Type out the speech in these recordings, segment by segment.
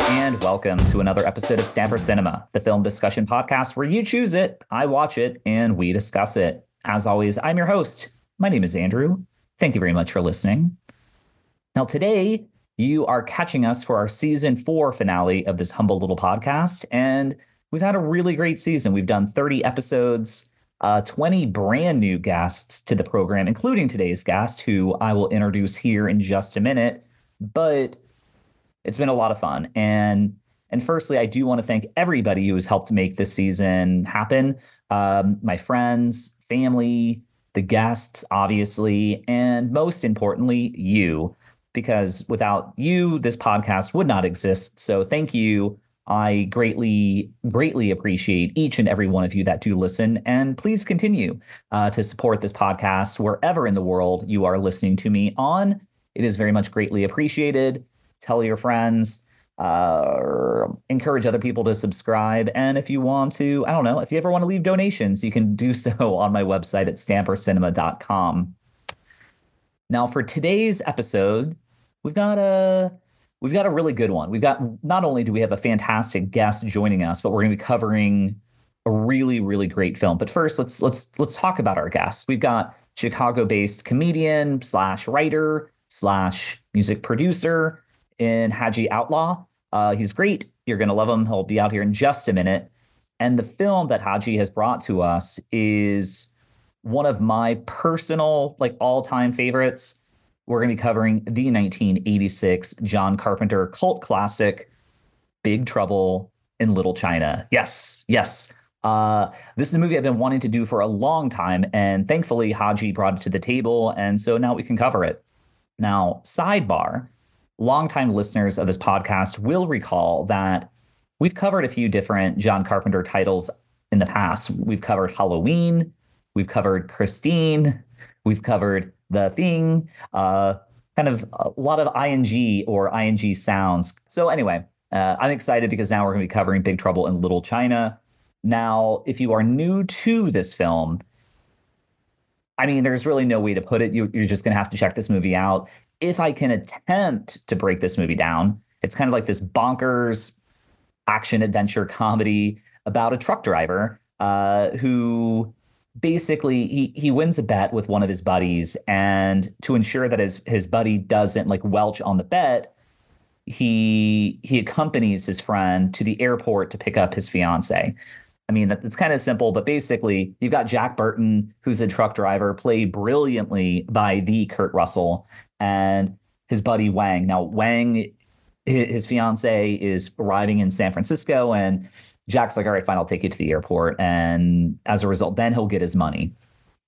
and welcome to another episode of Stamper Cinema, the film discussion podcast where you choose it, I watch it, and we discuss it. As always, I'm your host. My name is Andrew. Thank you very much for listening. Now, today, you are catching us for our season four finale of this humble little podcast, and we've had a really great season. We've done 30 episodes, uh, 20 brand new guests to the program, including today's guest, who I will introduce here in just a minute. But it's been a lot of fun. And and firstly, I do want to thank everybody who has helped make this season happen. Um, my friends, family, the guests, obviously, and most importantly, you, because without you, this podcast would not exist. So thank you. I greatly, greatly appreciate each and every one of you that do listen. And please continue uh, to support this podcast wherever in the world you are listening to me on. It is very much greatly appreciated tell your friends, uh, encourage other people to subscribe. And if you want to, I don't know, if you ever want to leave donations, you can do so on my website at stampercinema.com. Now, for today's episode, we've got a we've got a really good one. We've got not only do we have a fantastic guest joining us, but we're going to be covering a really really great film. But first, let's let's let's talk about our guests. We've got Chicago-based comedian slash writer slash music producer in Haji Outlaw. Uh, he's great. You're going to love him. He'll be out here in just a minute. And the film that Haji has brought to us is one of my personal, like all time favorites. We're going to be covering the 1986 John Carpenter cult classic, Big Trouble in Little China. Yes, yes. Uh, this is a movie I've been wanting to do for a long time. And thankfully, Haji brought it to the table. And so now we can cover it. Now, sidebar longtime listeners of this podcast will recall that we've covered a few different John Carpenter titles in the past. We've covered Halloween, we've covered Christine, we've covered The Thing, uh, kind of a lot of ing or ing sounds. So anyway, uh, I'm excited because now we're going to be covering Big Trouble in Little China. Now, if you are new to this film, I mean, there's really no way to put it. You, are just going to have to check this movie out if I can attempt to break this movie down, it's kind of like this bonkers action adventure comedy about a truck driver uh, who basically he he wins a bet with one of his buddies, and to ensure that his his buddy doesn't like welch on the bet, he he accompanies his friend to the airport to pick up his fiance. I mean, it's kind of simple, but basically, you've got Jack Burton, who's a truck driver, played brilliantly by the Kurt Russell, and his buddy Wang. Now, Wang, his fiance, is arriving in San Francisco, and Jack's like, "All right, fine, I'll take you to the airport." And as a result, then he'll get his money.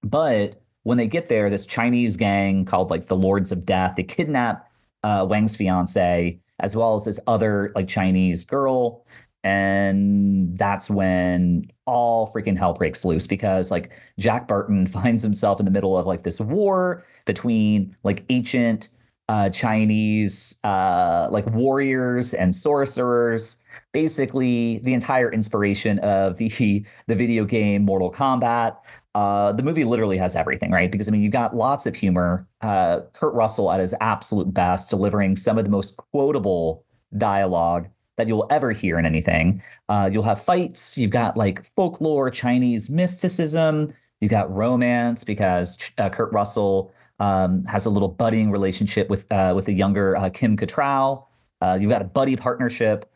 But when they get there, this Chinese gang called like the Lords of Death, they kidnap uh, Wang's fiance as well as this other like Chinese girl. And that's when all freaking hell breaks loose because like Jack Burton finds himself in the middle of like this war between like ancient uh, Chinese uh, like warriors and sorcerers. Basically, the entire inspiration of the the video game Mortal Kombat. Uh, the movie literally has everything, right? Because I mean, you've got lots of humor. Uh, Kurt Russell at his absolute best, delivering some of the most quotable dialogue that you'll ever hear in anything. Uh, you'll have fights. You've got like folklore, Chinese mysticism. You've got romance because uh, Kurt Russell um, has a little budding relationship with uh, with the younger uh, Kim Cattrall. Uh, you've got a buddy partnership.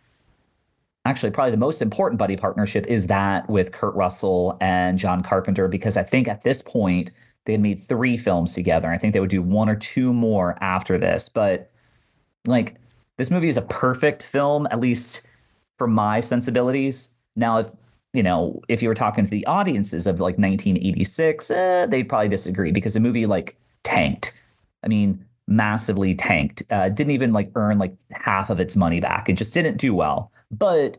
Actually, probably the most important buddy partnership is that with Kurt Russell and John Carpenter, because I think at this point they had made three films together. I think they would do one or two more after this. But like this movie is a perfect film, at least for my sensibilities. Now, if you know, if you were talking to the audiences of like 1986, eh, they'd probably disagree because a movie like tanked. I mean, massively tanked. Uh, didn't even like earn like half of its money back. It just didn't do well. But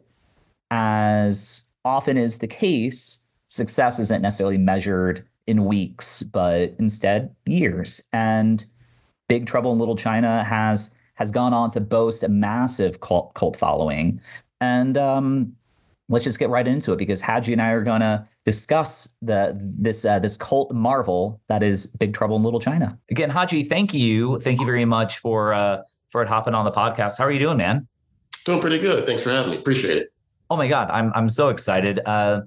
as often is the case, success isn't necessarily measured in weeks, but instead years. And Big Trouble in Little China has has gone on to boast a massive cult, cult following. And um, let's just get right into it because Haji and I are gonna discuss the this uh, this cult marvel that is Big Trouble in Little China. Again, Haji, thank you, thank you very much for uh, for hopping on the podcast. How are you doing, man? Doing pretty good. Thanks for having me. Appreciate it. Oh my God, I'm I'm so excited. Uh,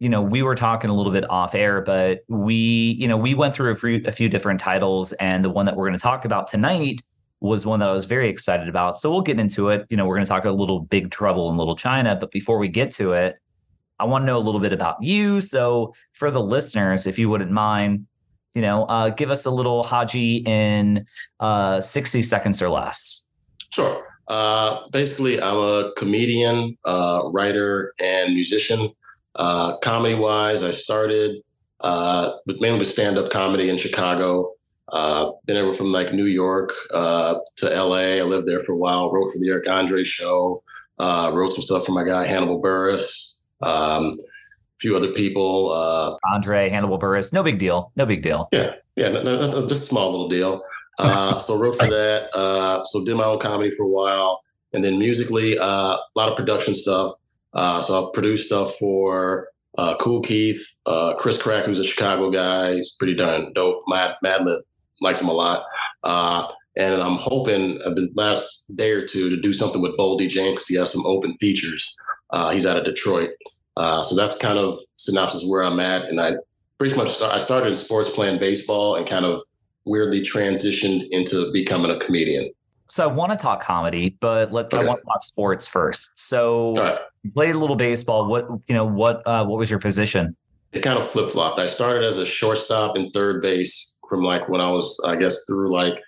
you know, we were talking a little bit off air, but we, you know, we went through a few, a few different titles, and the one that we're going to talk about tonight was one that I was very excited about. So we'll get into it. You know, we're going to talk a little Big Trouble in Little China, but before we get to it, I want to know a little bit about you. So for the listeners, if you wouldn't mind, you know, uh, give us a little Haji in uh, 60 seconds or less. Sure. Uh, basically, I'm a comedian, uh, writer, and musician. Uh, comedy wise, I started uh, with mainly with stand up comedy in Chicago. Uh, been over from like New York uh, to LA. I lived there for a while. Wrote for the Eric Andre show. Uh, wrote some stuff for my guy Hannibal Buress. Um, a few other people. Uh, Andre, Hannibal Buress. No big deal. No big deal. Yeah, yeah, no, no, no, just a small little deal. Uh, so wrote for that. Uh, so did my own comedy for a while, and then musically, uh, a lot of production stuff. Uh, so I produced stuff for uh, Kool Keith, uh, Chris Crack, who's a Chicago guy. He's pretty darn dope. Mad Madlib likes him a lot. Uh, and I'm hoping uh, the last day or two to do something with Boldy James because he has some open features. Uh, he's out of Detroit. so that's kind of synopsis where I'm at. And I pretty much start, I started in sports playing baseball and kind of weirdly transitioned into becoming a comedian. So I want to talk comedy, but let's okay. I want to talk sports first. So right. played a little baseball. What you know, what uh, what was your position? It kind of flip flopped. I started as a shortstop and third base from like when I was, I guess, through like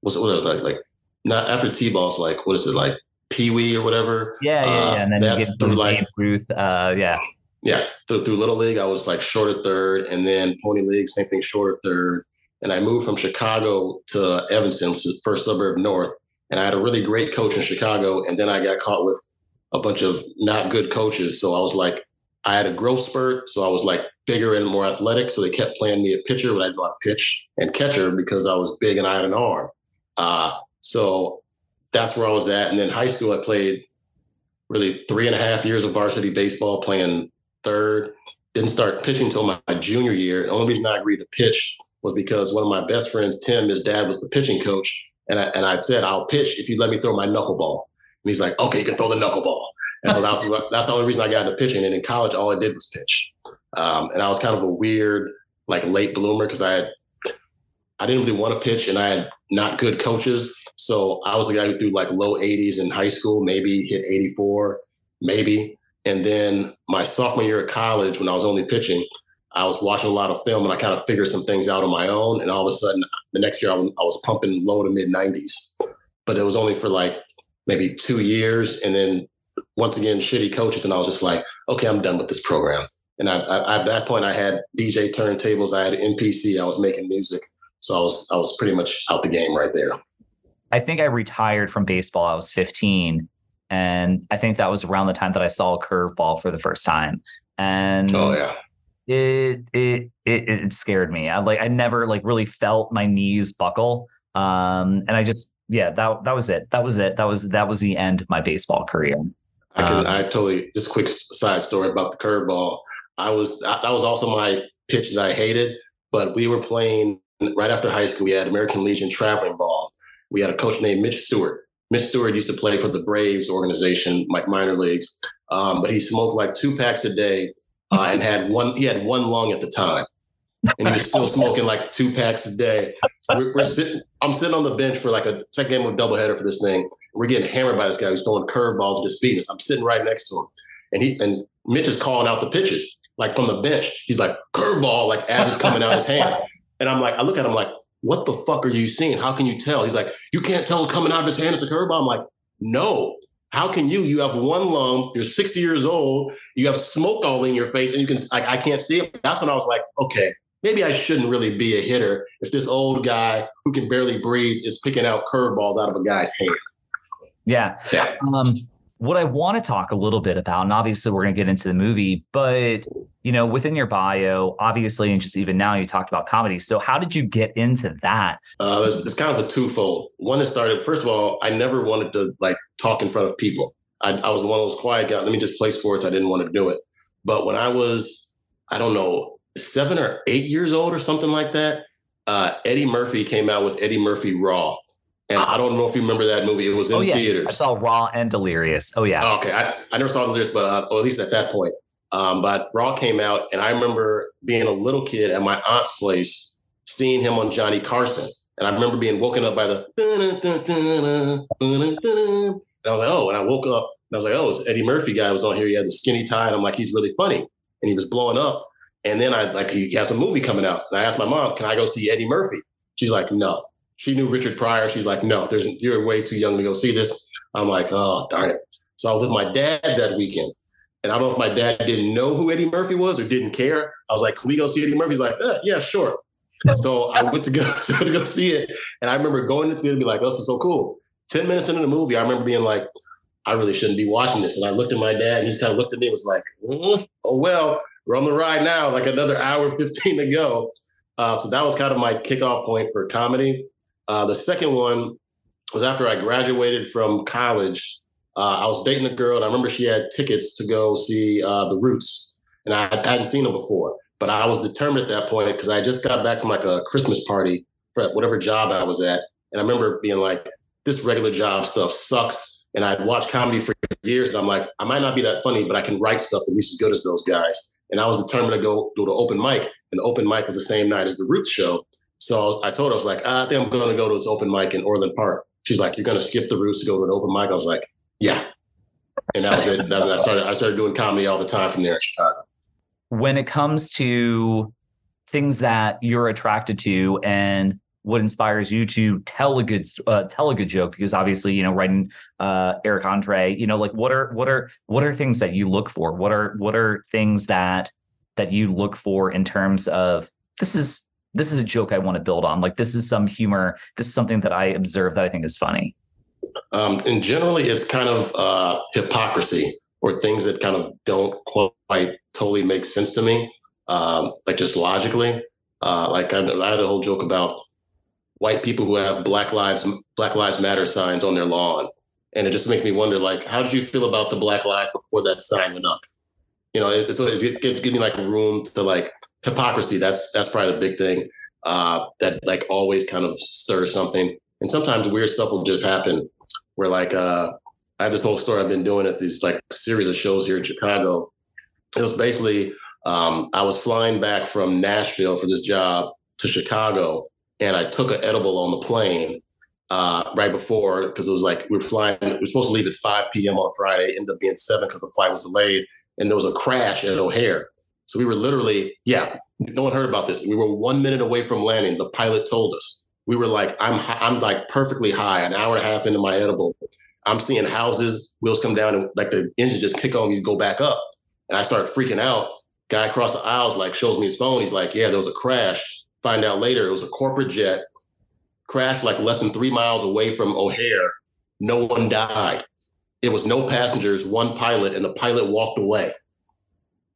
what's it, what was it like like not after T balls, like what is it like Pee Wee or whatever? Yeah, yeah, yeah. And then uh, you get through like Ruth. Uh, yeah. Yeah, through, through little league, I was like short at third, and then pony league, same thing, short at third, and I moved from Chicago to Evanston, which is the first suburb north. And I had a really great coach in Chicago, and then I got caught with a bunch of not good coaches. So I was like, I had a growth spurt, so I was like bigger and more athletic. So they kept playing me at pitcher, but I didn't know pitch and catcher because I was big and I had an arm. Uh, so that's where I was at. And then high school, I played really three and a half years of varsity baseball, playing third. Didn't start pitching until my, my junior year. The only reason I agreed to pitch was because one of my best friends, Tim, his dad was the pitching coach. And I, and I said, I'll pitch if you let me throw my knuckleball. And he's like, okay, you can throw the knuckleball. And so that's, that's the only reason I got into pitching. And in college, all I did was pitch. Um, and I was kind of a weird, like late bloomer because I had, I didn't really want to pitch and I had not good coaches. So I was a guy who threw like low 80s in high school, maybe hit 84, maybe. And then my sophomore year at college, when I was only pitching, I was watching a lot of film and I kind of figured some things out on my own. And all of a sudden, the next year I was pumping low to mid 90s, but it was only for like maybe two years. And then once again, shitty coaches. And I was just like, okay, I'm done with this program. And I, I, at that point, I had DJ turntables, I had MPC, I was making music. So I was, I was pretty much out the game right there. I think I retired from baseball. I was 15. And I think that was around the time that I saw a curveball for the first time. And oh, yeah it it it, it scared me. I like I never like really felt my knees buckle. Um, and I just yeah that that was it. That was it. That was that was the end of my baseball career. I can um, I totally just quick side story about the curveball. I was that was also my pitch that I hated, but we were playing right after high school. We had American Legion traveling ball. We had a coach named Mitch Stewart. Mitch Stewart used to play for the Braves organization, like minor leagues, um, but he smoked like two packs a day uh, and had one. He had one lung at the time, and he was still smoking like two packs a day. We're, we're sitting. I'm sitting on the bench for like a second game of doubleheader for this thing. We're getting hammered by this guy who's throwing curveballs and just beating us. I'm sitting right next to him, and he and Mitch is calling out the pitches like from the bench. He's like curveball, like as it's coming out his hand, and I'm like, I look at him like, what the fuck are you seeing? How can you tell? He's like, you can't tell coming out of his hand it's a curveball. I'm like, no, how can you? You have one lung. You're 60 years old. You have smoke all in your face, and you can. Like, I can't see it. That's when I was like, okay, maybe I shouldn't really be a hitter if this old guy who can barely breathe is picking out curveballs out of a guy's hand. Yeah. yeah. Um, what I want to talk a little bit about, and obviously we're going to get into the movie, but you know, within your bio, obviously, and just even now, you talked about comedy. So, how did you get into that? Uh, it's, it's kind of a twofold. One that started, first of all, I never wanted to like talk in front of people. I, I was one of those quiet guys. Let me just play sports. I didn't want to do it. But when I was, I don't know, seven or eight years old or something like that, uh, Eddie Murphy came out with Eddie Murphy Raw. And I don't know if you remember that movie. It was in oh, yeah. theaters. I saw Raw and Delirious. Oh yeah. okay, I, I never saw Delirious, but uh, or at least at that point. Um, but Raw came out, and I remember being a little kid at my aunt's place, seeing him on Johnny Carson, and I remember being woken up by the. And I was like, oh, and I woke up, and I was like, oh, it's Eddie Murphy guy was on here. He had the skinny tie, and I'm like, he's really funny, and he was blowing up. And then I like he has a movie coming out, and I asked my mom, can I go see Eddie Murphy? She's like, no. She knew Richard Pryor. She's like, no, there's you're way too young to go see this. I'm like, oh darn it. So I was with my dad that weekend. And I don't know if my dad didn't know who Eddie Murphy was or didn't care. I was like, can we go see Eddie Murphy? He's like, eh, yeah, sure. So I went to go, so to go see it. And I remember going to the theater and be like, oh, this is so cool. 10 minutes into the movie, I remember being like, I really shouldn't be watching this. And I looked at my dad and he just kind of looked at me and was like, mm, oh, well, we're on the ride now, like another hour 15 to go. Uh, so that was kind of my kickoff point for comedy. Uh, the second one was after I graduated from college. Uh, I was dating a girl, and I remember she had tickets to go see uh, The Roots, and I hadn't seen them before. But I was determined at that point because I just got back from like a Christmas party for whatever job I was at, and I remember being like, "This regular job stuff sucks." And I'd watched comedy for years, and I'm like, I might not be that funny, but I can write stuff at least as good as those guys. And I was determined to go do the open mic, and the open mic was the same night as the Roots show. So I told her, I was like, I think I'm going to go to this open mic in Orland Park. She's like, you're going to skip the Roots to go to an open mic? I was like, yeah. And that was it. I started, I started doing comedy all the time from there in Chicago. When it comes to things that you're attracted to and what inspires you to tell a good uh, tell a good joke because obviously you know writing uh, Eric Andre you know like what are what are what are things that you look for what are what are things that that you look for in terms of this is this is a joke I want to build on. Like this is some humor. This is something that I observe that I think is funny. Um, and generally, it's kind of uh, hypocrisy or things that kind of don't quite totally make sense to me, um, like just logically. Uh, like I, I, had a whole joke about white people who have Black Lives Black Lives Matter signs on their lawn, and it just makes me wonder, like, how did you feel about the Black Lives before that sign went up? You know, it, so it, give me like room to like hypocrisy. That's that's probably the big thing uh, that like always kind of stirs something. And sometimes weird stuff will just happen. Where like uh, I have this whole story I've been doing at these like series of shows here in Chicago. It was basically um, I was flying back from Nashville for this job to Chicago, and I took an edible on the plane uh, right before because it was like we were flying. We were supposed to leave at 5 p.m. on Friday. Ended up being seven because the flight was delayed, and there was a crash at O'Hare. So we were literally, yeah, no one heard about this. We were one minute away from landing. The pilot told us. We were like, I'm, I'm like perfectly high, an hour and a half into my edible. I'm seeing houses, wheels come down, and like the engine just kick on, you go back up. And I start freaking out. Guy across the aisles like shows me his phone. He's like, yeah, there was a crash. Find out later it was a corporate jet crashed like less than three miles away from O'Hare. No one died. It was no passengers, one pilot, and the pilot walked away.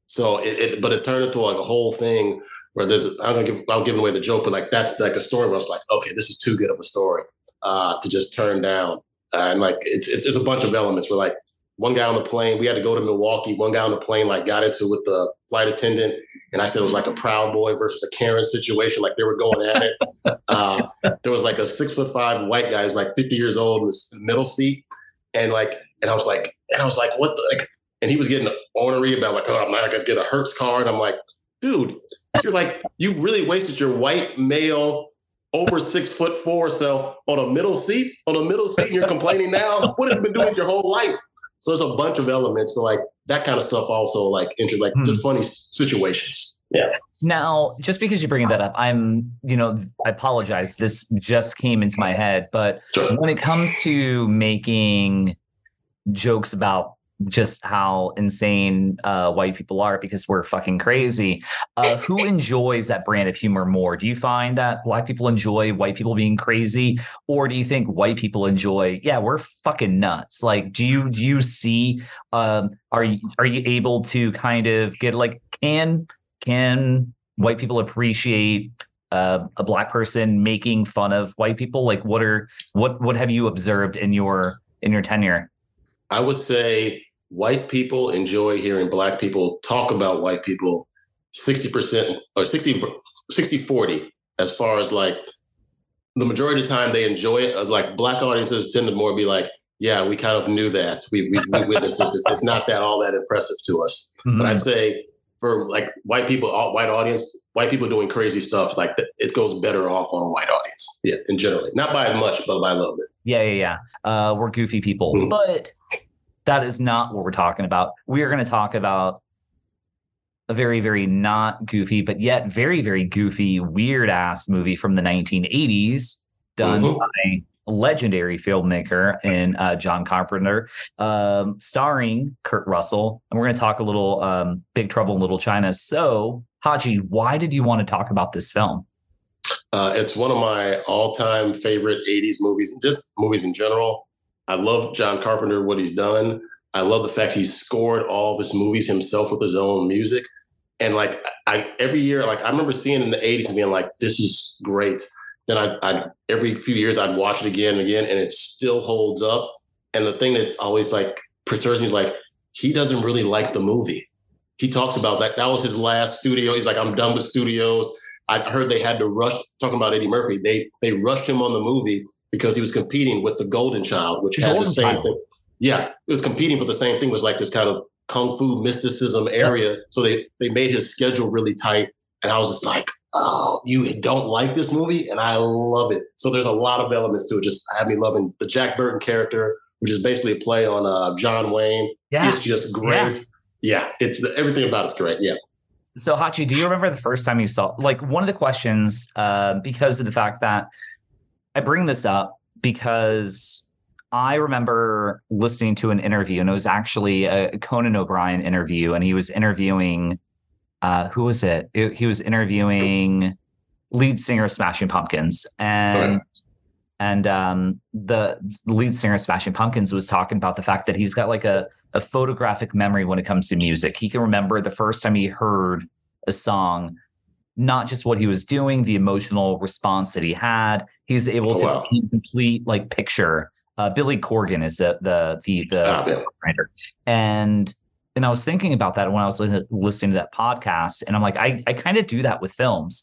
So it, it, but it turned into like a whole thing where there's I'm gonna give I'll give away the joke, but like that's like a story where I was like, okay, this is too good of a story uh, to just turn down. Uh, and like it's, it's there's a bunch of elements where like one guy on the plane, we had to go to Milwaukee. One guy on the plane like got into with the flight attendant, and I said it was like a Proud Boy versus a Karen situation. Like they were going at it. Uh, there was like a six foot five white guy who's like 50 years old in the middle seat, and like and I was like and I was like, what the like and he was getting ornery about like, oh, I'm not gonna get a Hertz card. I'm like, dude, you're like, you've really wasted your white male over six foot four self on a middle seat, on a middle seat, and you're complaining now. What have you been doing your whole life? So there's a bunch of elements. So like that kind of stuff also like inter like hmm. just funny situations. Yeah. Now, just because you're bringing that up, I'm, you know, I apologize. This just came into my head, but sure. when it comes to making jokes about just how insane uh, white people are because we're fucking crazy. Uh, who enjoys that brand of humor more? Do you find that black people enjoy white people being crazy, or do you think white people enjoy? Yeah, we're fucking nuts. Like, do you do you see? Um, are you are you able to kind of get like can can white people appreciate uh, a black person making fun of white people? Like, what are what what have you observed in your in your tenure? I would say white people enjoy hearing black people talk about white people 60% or 60, 60 40 as far as like the majority of the time they enjoy it. Like black audiences tend to more be like, yeah, we kind of knew that. We, we, we witnessed this. It's, it's, not that all that impressive to us. Mm-hmm. But I'd say for like white people, white audience, white people doing crazy stuff, like it goes better off on white audience. Yeah, in generally, not by much, but by a little bit. Yeah, yeah, yeah. Uh, we're goofy people, mm-hmm. but that is not what we're talking about. We are going to talk about a very, very not goofy, but yet very, very goofy, weird ass movie from the 1980s done mm-hmm. by legendary filmmaker in uh, John Carpenter, um, starring Kurt Russell. And we're going to talk a little um, Big Trouble in Little China. So, Haji, why did you want to talk about this film? Uh, it's one of my all-time favorite 80s movies, just movies in general. I love John Carpenter, what he's done. I love the fact he scored all of his movies himself with his own music. And like I every year, like I remember seeing in the 80s and being like, this is great. Then I, I every few years I'd watch it again and again, and it still holds up. And the thing that always like perturbs me is like he doesn't really like the movie. He talks about that. That was his last studio. He's like, I'm done with studios. I heard they had to rush talking about Eddie Murphy. They they rushed him on the movie because he was competing with the Golden Child, which had the same Child. thing. Yeah, it was competing for the same thing. It was like this kind of kung fu mysticism area. So they they made his schedule really tight, and I was just like, oh, you don't like this movie, and I love it. So there's a lot of elements to it. Just had me loving the Jack Burton character, which is basically a play on uh, John Wayne. Yeah, it's just great. Yeah, yeah it's the, everything about it's great. Yeah. So Haji, do you remember the first time you saw like one of the questions uh, because of the fact that I bring this up because I remember listening to an interview, and it was actually a Conan O'Brien interview, and he was interviewing uh, who was it? it? He was interviewing lead singer of Smashing Pumpkins, and and um, the lead singer of Smashing Pumpkins was talking about the fact that he's got like a a photographic memory when it comes to music. He can remember the first time he heard a song, not just what he was doing, the emotional response that he had. He's able oh, to wow. complete like picture. Uh, Billy Corgan is the the the the oh, writer, and and I was thinking about that when I was listening to that podcast, and I'm like, I I kind of do that with films.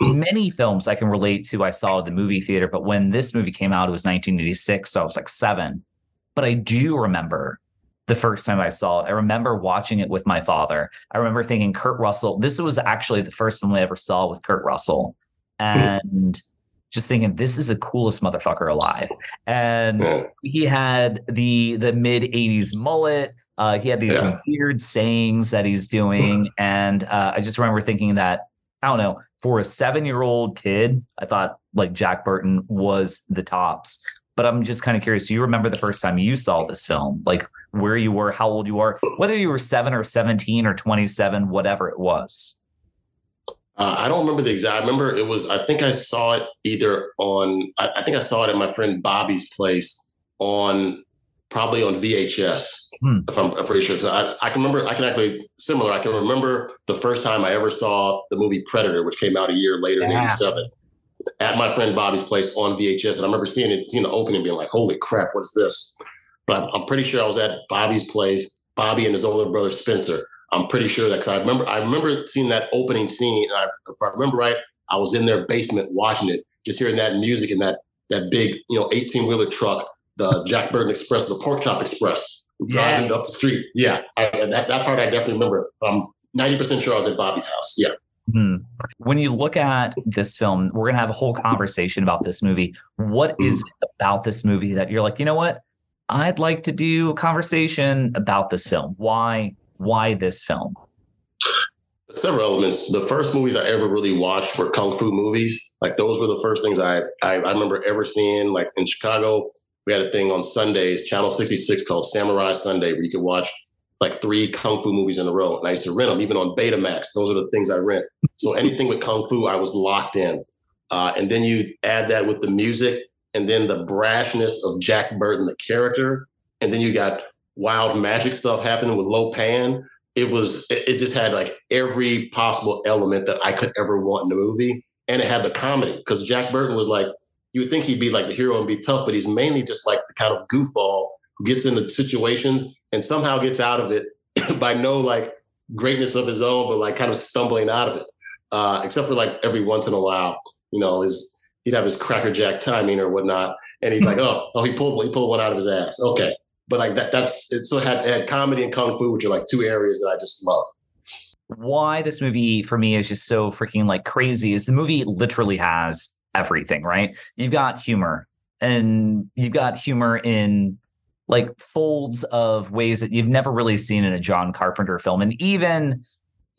Hmm. Many films I can relate to. I saw at the movie theater, but when this movie came out, it was 1986, so I was like seven. But I do remember the first time I saw it. I remember watching it with my father. I remember thinking Kurt Russell. This was actually the first film I ever saw with Kurt Russell, hmm. and just thinking this is the coolest motherfucker alive. And he had the the mid '80s mullet. Uh, he had these yeah. weird sayings that he's doing, and uh, I just remember thinking that I don't know for a seven year old kid, I thought like Jack Burton was the tops. But I'm just kind of curious. Do you remember the first time you saw this film? Like where you were, how old you are, whether you were seven or 17 or 27, whatever it was? Uh, I don't remember the exact. I remember it was. I think I saw it either on. I, I think I saw it at my friend Bobby's place on probably on VHS. Hmm. If I'm, I'm, pretty sure, I, I can remember. I can actually similar. I can remember the first time I ever saw the movie Predator, which came out a year later yeah. in '87, at my friend Bobby's place on VHS, and I remember seeing it, seeing the opening, being like, "Holy crap, what is this?" But I'm, I'm pretty sure I was at Bobby's place. Bobby and his older brother Spencer. I'm pretty sure that because I remember I remember seeing that opening scene. I, if I remember right, I was in their basement watching it, just hearing that music and that that big you know 18 wheeler truck, the Jack Burton Express, the Pork Chop Express, yeah. driving up the street. Yeah, I, that that part I definitely remember. I'm 90% sure I was at Bobby's house. Yeah. Hmm. When you look at this film, we're gonna have a whole conversation about this movie. What is mm. it about this movie that you're like, you know what? I'd like to do a conversation about this film. Why? Why this film? Several elements. The first movies I ever really watched were kung fu movies. Like those were the first things I I, I remember ever seeing. Like in Chicago, we had a thing on Sundays, Channel 66 called Samurai Sunday, where you could watch like three kung fu movies in a row. And I used to rent them even on Betamax. Those are the things I rent. So anything with kung fu, I was locked in. Uh, and then you add that with the music and then the brashness of Jack Burton, the character, and then you got wild magic stuff happening with Lo Pan. It was it, just had like every possible element that I could ever want in a movie, and it had the comedy because Jack Burton was like you would think he'd be like the hero and be tough, but he's mainly just like the kind of goofball who gets into situations and somehow gets out of it by no like greatness of his own, but like kind of stumbling out of it. Uh, except for like every once in a while, you know, his he'd have his crackerjack timing or whatnot, and he's like, oh, oh, he pulled he pulled one out of his ass. Okay, but like that, that's it. So had, it had comedy and kung fu, which are like two areas that I just love. Why this movie for me is just so freaking like crazy is the movie literally has everything, right? You've got humor, and you've got humor in like folds of ways that you've never really seen in a John Carpenter film, and even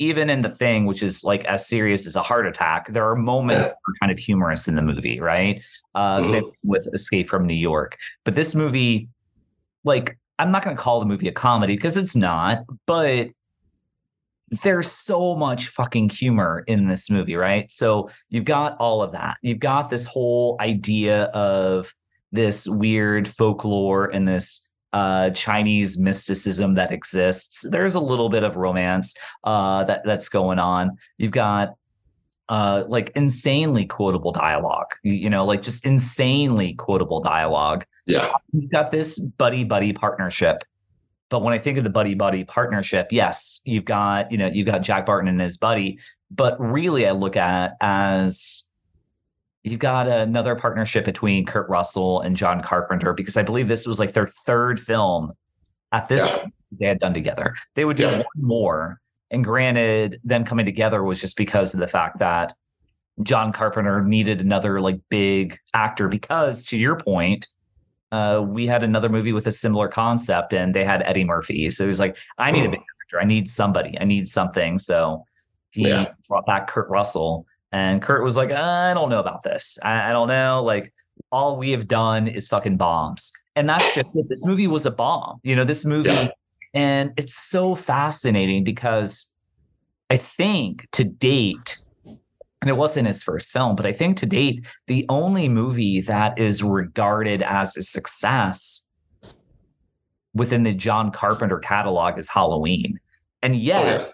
even in the thing, which is like as serious as a heart attack, there are moments yeah. that are kind of humorous in the movie, right? Uh, mm-hmm. Same with Escape from New York, but this movie like I'm not going to call the movie a comedy because it's not, but there's so much fucking humor in this movie, right? So you've got all of that. You've got this whole idea of this weird folklore and this uh, Chinese mysticism that exists. There's a little bit of romance uh, that that's going on. You've got uh, like insanely quotable dialogue, you know, like just insanely quotable dialogue. Yeah. You've got this buddy buddy partnership. But when I think of the buddy buddy partnership, yes, you've got, you know, you've got Jack Burton and his buddy. But really, I look at as you've got another partnership between Kurt Russell and John Carpenter, because I believe this was like their third film at this yeah. they had done together. They would do yeah. one more and granted, them coming together was just because of the fact that John Carpenter needed another like big actor because to your point, uh, we had another movie with a similar concept and they had Eddie Murphy. So he was like, I need a big actor. I need somebody. I need something. So he yeah. brought back Kurt Russell. And Kurt was like, I don't know about this. I, I don't know. Like, all we have done is fucking bombs. And that's just it. This movie was a bomb. You know, this movie yeah. And it's so fascinating because I think to date, and it wasn't his first film, but I think to date, the only movie that is regarded as a success within the John Carpenter catalog is Halloween. And oh, yet, oh, yeah.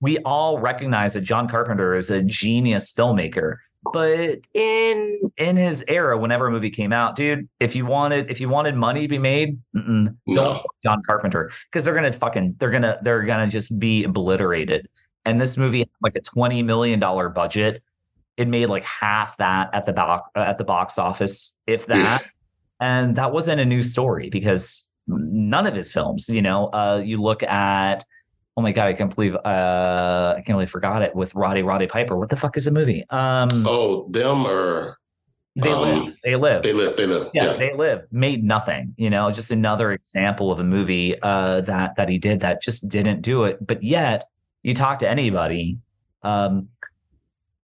we all recognize that John Carpenter is a genius filmmaker but in in his era whenever a movie came out dude if you wanted if you wanted money to be made no. don't john carpenter because they're gonna fucking they're gonna they're gonna just be obliterated and this movie had like a 20 million dollar budget it made like half that at the box at the box office if that and that wasn't a new story because none of his films you know uh you look at oh my god, I can't believe uh, I can't I forgot it with Roddy Roddy Piper. What the fuck is the movie? Um, oh, them or they um, live. They live. They live. They live. Yeah, yeah, they live. Made nothing. You know, just another example of a movie uh, that that he did that just didn't do it. But yet, you talk to anybody. Um,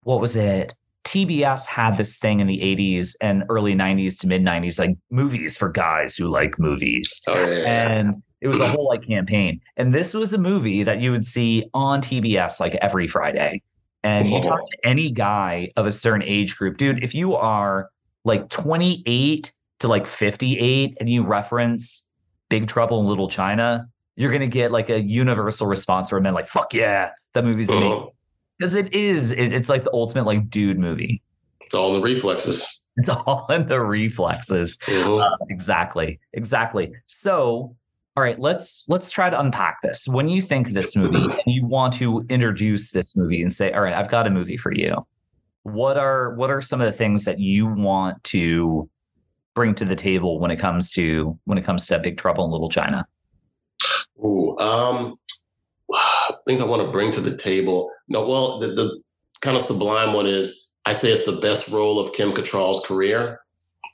what was it? TBS had this thing in the 80s and early 90s to mid 90s, like movies for guys who like movies. Oh, yeah, yeah. And it was a whole like campaign. And this was a movie that you would see on TBS like every Friday. And you talk to any guy of a certain age group, dude, if you are like 28 to like 58 and you reference Big Trouble in Little China, you're going to get like a universal response from men like, fuck yeah, that movie's amazing. Uh-huh. Because it is, it, it's like the ultimate like dude movie. It's all in the reflexes. It's all in the reflexes. Mm-hmm. Uh, exactly. Exactly. So all right let's let's try to unpack this when you think this movie and you want to introduce this movie and say all right i've got a movie for you what are what are some of the things that you want to bring to the table when it comes to when it comes to big trouble in little china Ooh, um things i want to bring to the table no well the, the kind of sublime one is i say it's the best role of kim Cattrall's career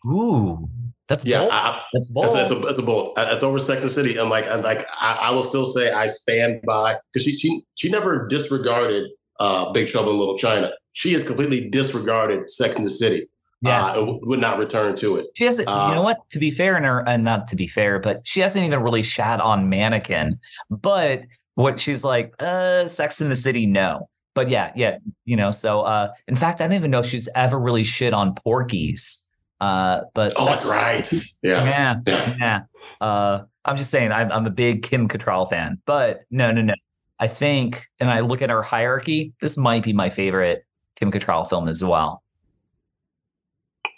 Ooh, that's yeah, bold. I, that's bold. That's, that's, a that's a bold. It's over Sex and the City, and like and like I, I, will still say I stand by because she she she never disregarded uh, Big Trouble in Little China. She has completely disregarded Sex and the City. Yeah, uh, would not return to it. She hasn't. Uh, you know what? To be fair, in her, uh, not to be fair, but she hasn't even really shat on Mannequin. But what she's like, uh, Sex in the City, no. But yeah, yeah, you know. So, uh, in fact, I don't even know if she's ever really shit on Porky's. Uh, but oh, that's right. Yeah, yeah, yeah. yeah. Uh, I'm just saying, I'm, I'm a big Kim Cattrall fan, but no, no, no. I think, and I look at her hierarchy. This might be my favorite Kim Cattrall film as well.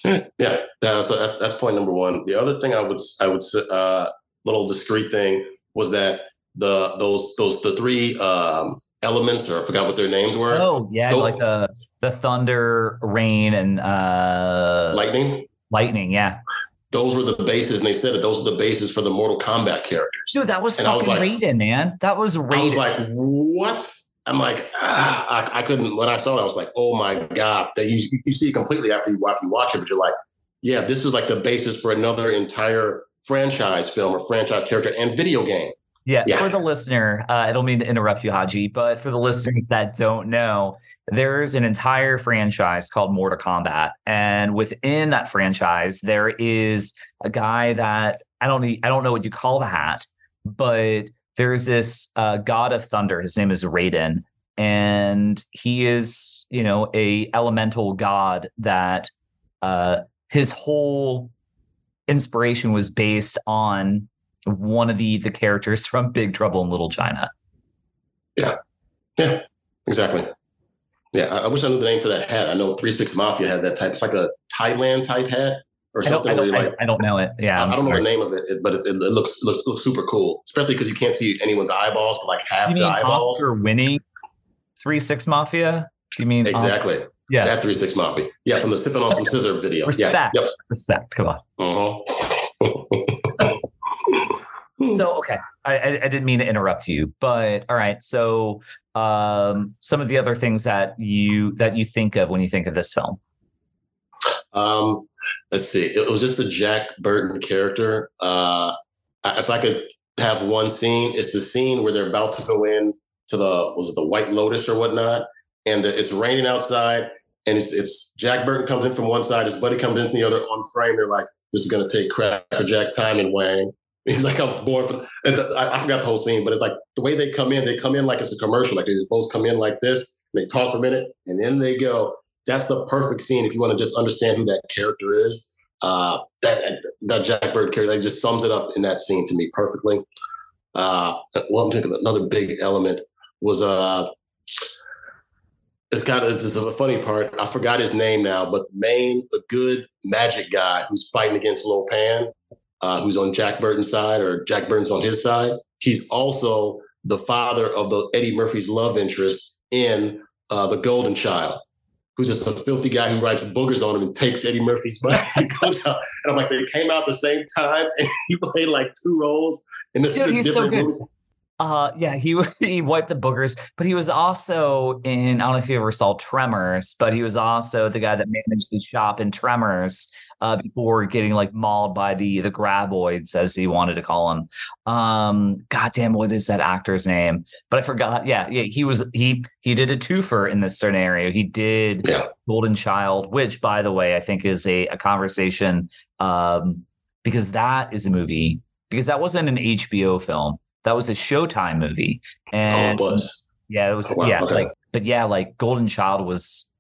Yeah, yeah, that's, that's, that's point number one. The other thing I would I would uh, little discreet thing was that the those those the three um, elements, or I forgot what their names were. Oh yeah, those, like the the thunder, rain, and uh, lightning. Lightning, yeah. Those were the bases, and they said that those are the bases for the Mortal Kombat characters. Dude, that was and fucking was like, Raiden, man. That was Raiden. I was like, what? I'm like, ah, I, I, couldn't. When I saw it, I was like, oh my god! That you you see it completely after you after you watch it, but you're like, yeah, this is like the basis for another entire franchise film or franchise character and video game. Yeah, yeah. for the listener, uh, I don't mean to interrupt you, Haji, but for the listeners that don't know, there's an entire franchise called Mortal Kombat, and within that franchise, there is a guy that I don't I don't know what you call the hat, but there's this uh, god of thunder. His name is Raiden, and he is you know a elemental god that uh, his whole inspiration was based on one of the the characters from Big Trouble in Little China. Yeah, yeah, exactly. Yeah, I, I wish I knew the name for that hat. I know Three Six Mafia had that type. It's like a Thailand type hat or something. I don't, I don't, like, I don't know it. Yeah, I'm i do not know the name of it, but it, it looks, looks, looks super cool, especially because you can't see anyone's eyeballs, but like half you the eyeballs. Oscar winning Three Six Mafia. Do you mean exactly? Oscar? Yes. That Three Six Mafia. Yeah, from the sipping on some syrup video. Respect. Yeah. Yep. Respect. Come on. Uh-huh. so okay, I, I, didn't mean to interrupt you, but all right. So um, some of the other things that you that you think of when you think of this film. Um, let's see. It was just the Jack Burton character. Uh, if I could have one scene, it's the scene where they're about to go in to the was it the White Lotus or whatnot, and the, it's raining outside, and it's it's Jack Burton comes in from one side, his buddy comes in from the other on frame. They're like, "This is going to take Cracker Jack time and Wang." He's like, I'm born for. I, I, forgot the whole scene, but it's like the way they come in. They come in like it's a commercial. Like they both come in like this. they talk for a minute, and then they go. That's the perfect scene if you want to just understand who that character is. Uh, that that Jack Bird character that just sums it up in that scene to me perfectly. Uh, well, I'm thinking another big element was uh, it's got this is a funny part. I forgot his name now, but main, the good magic guy who's fighting against Lo Pan uh, who's on Jack Burton's side or Jack Burton's on his side. He's also the father of the Eddie Murphy's love interest in uh, The Golden Child, who's just a filthy guy who writes boogers on him and takes Eddie Murphy's money and goes out. And I'm like, they came out the same time and he played like two roles in this Dude, different so movies. Uh, yeah, he he wiped the boogers, but he was also in. I don't know if you ever saw Tremors, but he was also the guy that managed the shop in Tremors uh, before getting like mauled by the the graboids, as he wanted to call them. Um, goddamn, what is that actor's name? But I forgot. Yeah, yeah, he was he he did a twofer in this scenario. He did yeah. Golden Child, which, by the way, I think is a a conversation um, because that is a movie because that wasn't an HBO film that was a Showtime movie, and oh, it was. Yeah, it was. Oh, wow. Yeah, okay. like, but yeah, like Golden Child was.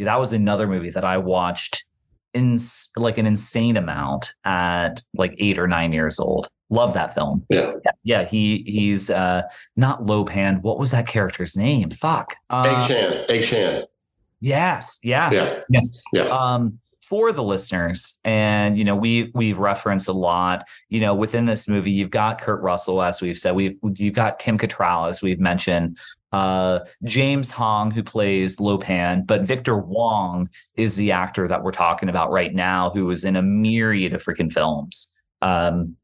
That was another movie that I watched in like an insane amount at like eight or nine years old. Love that film. Yeah. Yeah. he he's uh not Lo Pan. What was that character's name? Fuck. Uh, Egg Shen. Egg Shen. Yes. Yeah. Yeah. Yeah. yeah. Um, for the listeners and you know we we've referenced a lot you know within this movie you've got kurt russell as we've said we've you've got kim cattrall as we've mentioned uh, james hong who plays lo pan but victor wong is the actor that we're talking about right now who is in a myriad of freaking films um,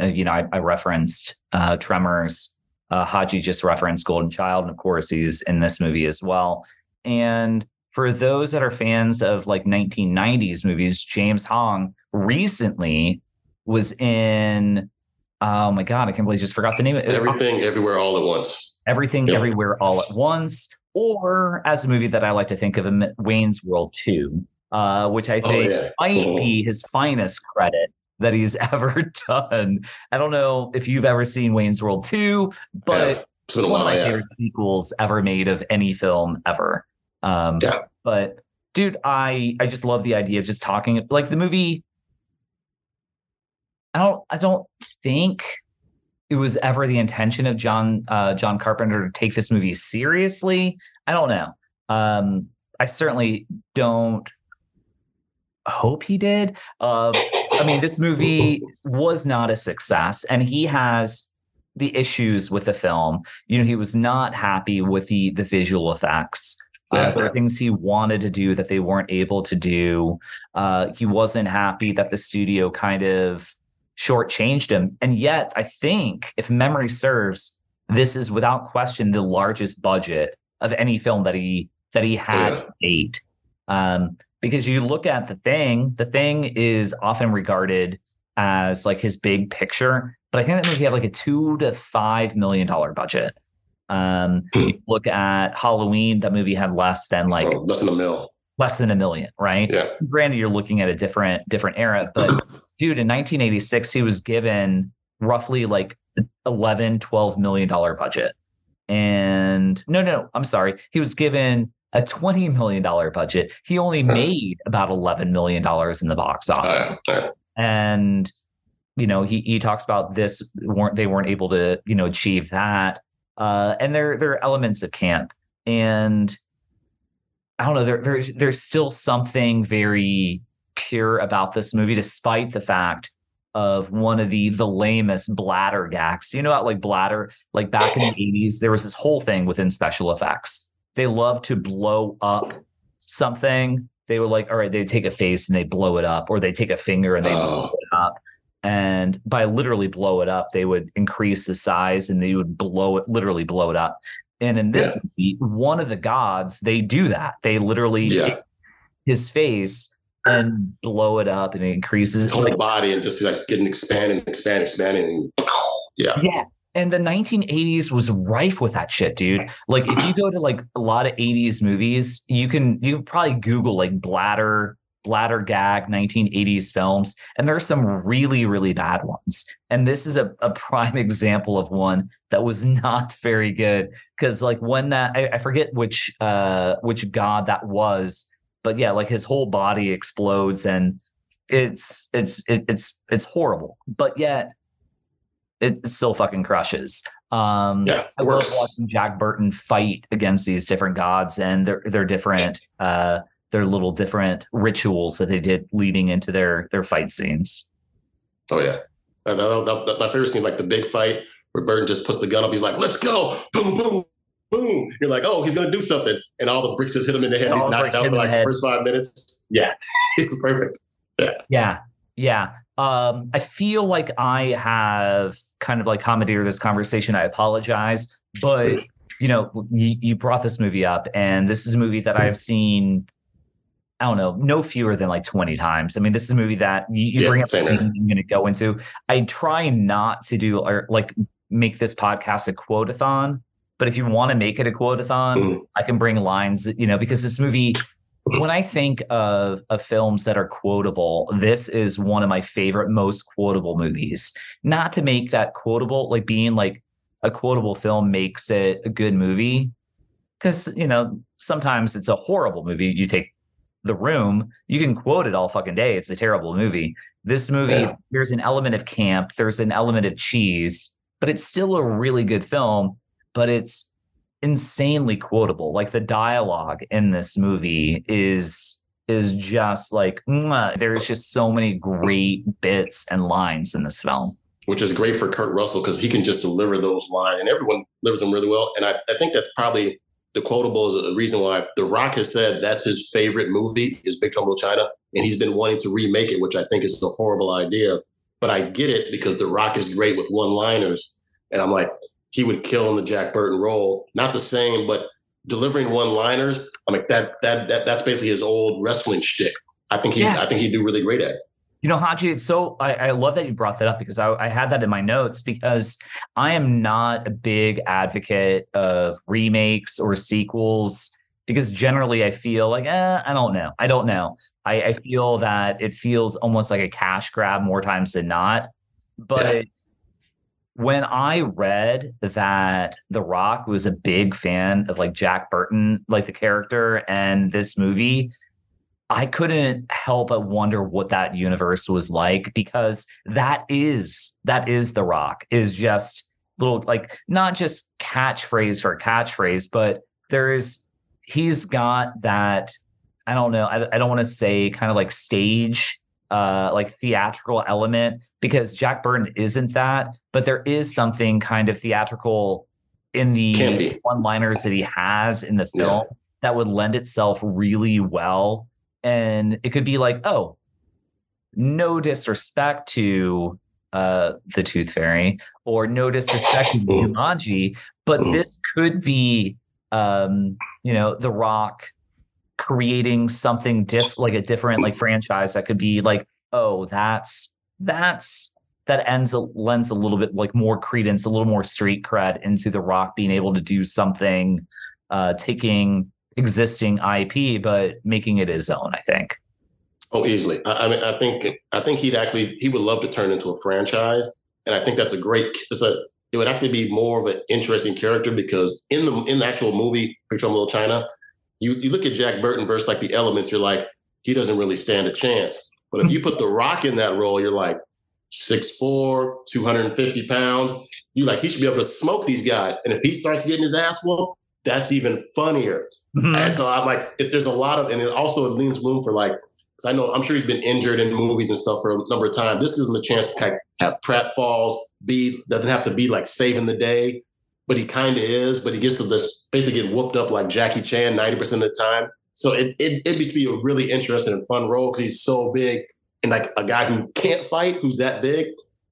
uh, you know i, I referenced uh, tremors uh, haji just referenced golden child and of course he's in this movie as well and for those that are fans of like 1990s movies, James Hong recently was in. Oh my god, I can't believe I just forgot the name of it. Everything, everywhere, all at once. Everything, yep. everywhere, all at once. Or as a movie that I like to think of, Wayne's World Two, uh, which I oh, think oh, yeah. might cool. be his finest credit that he's ever done. I don't know if you've ever seen Wayne's World 2, but yeah, one of my yeah. favorite sequels ever made of any film ever. Um, yeah. But dude, I I just love the idea of just talking like the movie. I don't I don't think it was ever the intention of John uh, John Carpenter to take this movie seriously. I don't know. Um, I certainly don't hope he did. Uh, I mean, this movie was not a success, and he has the issues with the film. You know, he was not happy with the the visual effects. Uh, there are things he wanted to do that they weren't able to do. Uh, he wasn't happy that the studio kind of shortchanged him. And yet, I think, if memory serves, this is without question the largest budget of any film that he that he had Yeah. date. Um, because you look at the thing, the thing is often regarded as like his big picture, but I think that movie had like a two to five million dollar budget. Um, you look at Halloween, that movie had less than like Oh, less than a mill. less than a million, right? Yeah. Granted, you're looking at a different different era, but dude, in 1986, he was given roughly like 11, 12 million dollar budget. And no, no, I'm sorry. He was given a 20 million dollar budget. He only made about 11 million dollars in the box office right. All right. and you know he he talks about this weren't they weren't able to you know achieve that uh and there there are elements of camp and i don't know there there's there's still something very pure about this movie despite the fact of one of the the lamest bladder gags you know about like bladder like back in the 80s there was this whole thing within special effects they love to blow up something they were like all right they take a face and they blow it up or they take a finger and they blow Oh. it up and by literally blow it up they would increase the size and they would blow it literally blow it up and in this Yeah. movie one of the gods they do that they literally Yeah. take his face and blow it up and it increases His whole like, body and just like getting expanding, expanding, expanding. And, yeah. yeah and the 1980s was rife with that shit dude like if you go to like a lot of 80s movies you can you can probably google like bladder bladder gag 1980s films and there are some really really bad ones and this is a, a prime example of one that was not very good because like when that I, I forget which uh which god that was but yeah like his whole body explodes and it's it's it, it's it's horrible but yet it still fucking crushes um Yeah. I It love watching Jack Burton fight against these different gods and their their different uh their little different rituals that they did leading into their their fight scenes. Oh yeah. That- that- that- that- my favorite scene is like the big fight where Burton just puts the gun up. He's like, "Let's go!" Boom, boom, boom. You're like, "Oh, he's gonna do something," and all the bricks just hit him in the head. All He's knocked out for like the first five minutes. Yeah, it's perfect. Yeah. Yeah. Um I feel like I have kind of like commandeered this conversation. I apologize, but you know, you, you brought this movie up and this is a movie that I've seen I don't know, no fewer than like 20 times. I mean, this is a movie that you, you Yeah, bring up the scene here. I'm going to go into. I try not to do or like make this podcast a quote-a-thon, but if you want to make it a quote-a-thon, Mhm. I can bring lines, you know, because this movie, when I think of, of films that are quotable, this is one of my favorite, most quotable movies. Not to make that quotable, like being like a quotable film makes it a good movie. Because, you know, sometimes it's a horrible movie. You take the room, you can quote it all fucking day. It's a terrible movie. This movie, Yeah. there's an element of camp, there's an element of cheese, but it's still a really good film. But it's insanely quotable. Like the dialogue in this movie is is just like mwah. there's just so many great bits and lines in this film. which is great for Kurt Russell because he can just deliver those lines, and everyone delivers them really well. And I, I think that's probably the quotable is a reason why The Rock has said that's his favorite movie is Big Trouble in China, and he's been wanting to remake it, which I think is a horrible idea. But I get it because The Rock is great with one-liners, and I'm like, he would kill in the Jack Burton role. Not the same, but delivering one-liners. I'm like that. That that that's basically his old wrestling shtick. I think he. Yeah. I think he'd do really great at it. You know, Haji, it's so I, I love that you brought that up because I, I had that in my notes because I am not a big advocate of remakes or sequels because generally I feel like, eh, I don't know. I don't know. I, I feel that it feels almost like a cash grab more times than not. But. When I read that The Rock was a big fan of like Jack Burton, like the character and this movie, I couldn't help but wonder what that universe was like because that is that is the rock is just little like not just catchphrase for catchphrase, but there's he's got that I don't know I, I don't want to say kind of like stage uh like theatrical element because Jack Burton isn't that, but there is something kind of theatrical in the one liners that he has in the film yeah. that would lend itself really well. And it could be like, oh, no disrespect to uh the Tooth Fairy or no disrespect to Jumanji, but this could be um, you know, The Rock creating something diff like a different like franchise that could be like, oh, that's that's that ends lends a little bit like more credence, a little more street cred into The Rock being able to do something, uh, taking existing IP but making it his own. I think. Oh, easily. I, I mean, I think I think he'd actually he would love to turn into a franchise, and I think that's a great. It's a it would actually be more of an interesting character because in the in the actual movie Big Trouble in Little China, you you look at Jack Burton versus like the Elements, you're like he doesn't really stand a chance. But if you put The Rock in that role, you're like 6'4", 250 pounds. You like he should be able to smoke these guys, and if he starts getting his ass whooped, that's even funnier. Mm-hmm. And so I'm like, if there's a lot of, and it also leaves room for like because I know I'm sure he's been injured in movies and stuff for a number of times. This gives him a chance to kind of have pratfalls, be doesn't have to be like saving the day, but he kind of is. But he gets to this basically get whooped up like Jackie Chan 90% of the time. So it it it'd be a really interesting and fun role because he's so big and like a guy who can't fight, who's that big,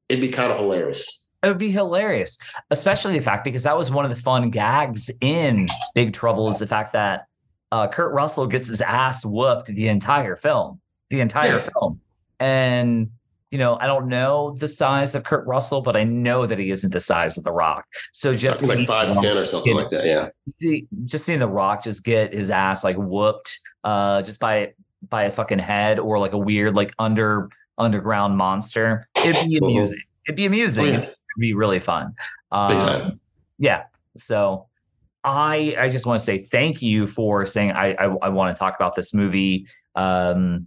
it'd be kind of hilarious. It would be hilarious, especially the fact because that was one of the fun gags in Big Trouble is the fact that uh, Kurt Russell gets his ass whooped the entire film, the entire film. And, you know, I don't know the size of Kurt Russell, but I know that he isn't the size of The Rock. So just like five 10 or something get, like that. Yeah. See, just seeing The Rock just get his ass like whooped uh, just by, by a fucking head or like a weird, like under, underground monster. It'd be amusing. It'd be amusing. Oh. It'd be really fun. Um, yeah. So I I just want to say thank you for saying I I, I want to talk about this movie um,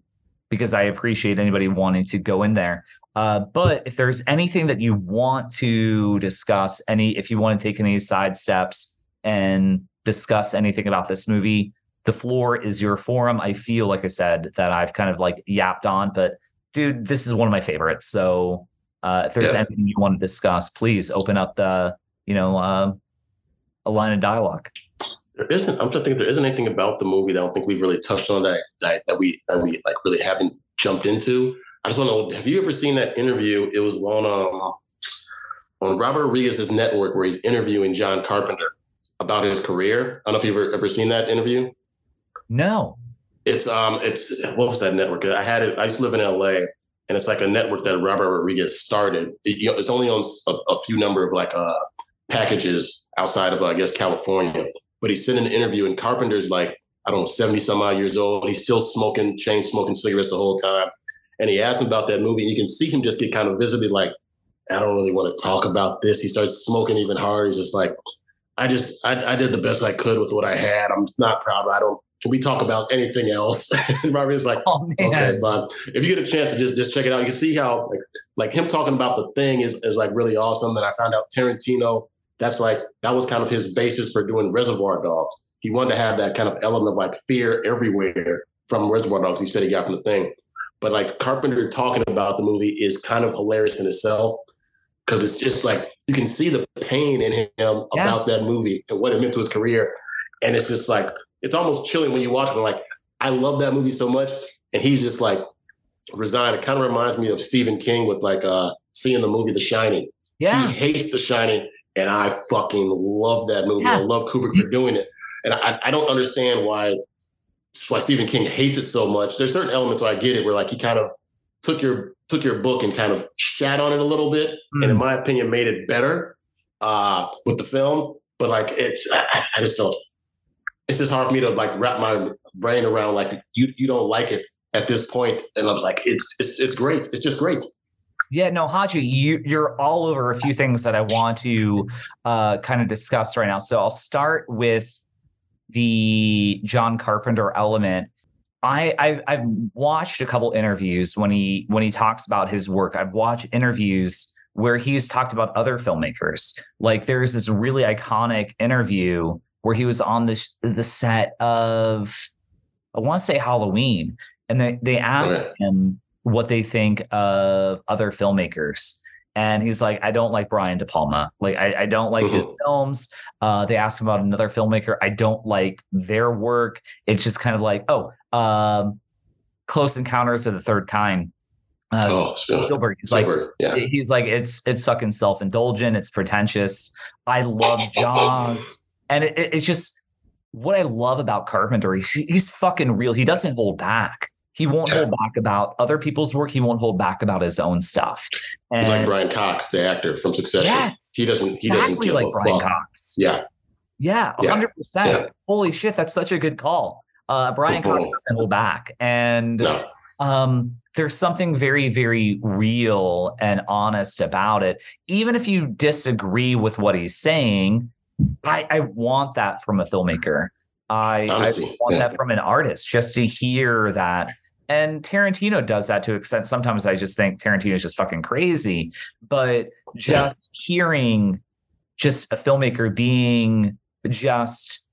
because I appreciate anybody wanting to go in there. Uh, but if there's anything that you want to discuss, any if you want to take any side steps and discuss anything about this movie, the floor is your forum. I feel like I said that I've kind of like yapped on, but dude, this is one of my favorites. So uh, if there's yeah. anything you want to discuss, please open up the you know uh, a line of dialogue. There isn't. I'm trying to think. If There isn't anything about the movie that I don't think we've really touched on that that, that we that we like really haven't jumped into. I just want to know: Have you ever seen that interview? It was on um, on Robert Rodriguez's network where he's interviewing John Carpenter about his career. I don't know if you've ever, ever seen that interview. No. It's um it's what was that network? I had it. I used to live in LA, and it's like a network that Robert Rodriguez started. It, you know, it's only on a, a few number of like uh packages outside of, I guess, California. But sitting in an interview, and Carpenter's like, I don't know, 70 some odd years old. He's still smoking, chain smoking cigarettes the whole time. And he asked him about that movie, and you can see him just get kind of visibly like, I don't really want to talk about this. He starts smoking even harder. He's just like, I just, I, I did the best I could with what I had. I'm not proud. I don't, can we talk about anything else? and Robert's like, oh, okay, but if you get a chance to just just check it out, you can see how like like him talking about the thing is is like really awesome. That I found out Tarantino that's like that was kind of his basis for doing Reservoir Dogs. He wanted to have that kind of element of like fear everywhere from Reservoir Dogs. He said he got from the thing. But like Carpenter talking about the movie is kind of hilarious in itself because it's just like you can see the pain in him yeah. about that movie and what it meant to his career. And it's just like it's almost chilling when you watch it. Like, I love that movie so much. And he's just like resigned. It kind of reminds me of Stephen King with like uh seeing the movie The Shining. Yeah. He hates The Shining and I fucking love that movie. Yeah. I love Kubrick for doing it. And I, I don't understand why why Stephen King hates it so much. There's certain elements where I get it, where like he kind of took your took your book and kind of shat on it a little bit, mm. and in hmm. my opinion, made it better uh, with the film. But like it's, I, I just don't. It's just hard for me to like wrap my brain around like you you don't like it at this point, and I was like, it's it's it's great. It's just great. Yeah, no, Haji, you, you're all over a few things that I want to uh, kind of discuss right now. So I'll start with the John Carpenter element. I I've, I've watched a couple interviews when he when he talks about his work. I've watched interviews where he's talked about other filmmakers. Like there's this really iconic interview where he was on the the set of I want to say Halloween, and they they asked him what they think of other filmmakers. and he's like, I don't like Brian De Palma. Like, I, I don't like his films. Uh, they ask him about another filmmaker. I don't like their work. It's just kind of like, oh, um, Close Encounters of the Third Kind. Uh, oh, Spielberg. He's Spielberg, like, yeah. he's like, it's it's fucking self indulgent. It's pretentious. I love Jaws, and it, it, it's just what I love about Carpenter. He's, he's fucking real. He doesn't hold back. He won't hold back about other people's work. He won't hold back about his own stuff. And He's like Brian Cox, the actor from Succession. Yes, he doesn't. He exactly doesn't give like a Brian fuck. Cox. Yeah. Yeah, hundred yeah. percent. Holy shit, that's such a good call. Uh, Brian Cox doesn't hold back, and no. um, there's something very, very real and honest about it. Even if you disagree with what he's saying, I, I want that from a filmmaker. I, I want yeah. that from an artist just to hear that and Tarantino does that to an extent. Sometimes I just think Tarantino is just fucking crazy. But just hearing just a filmmaker being just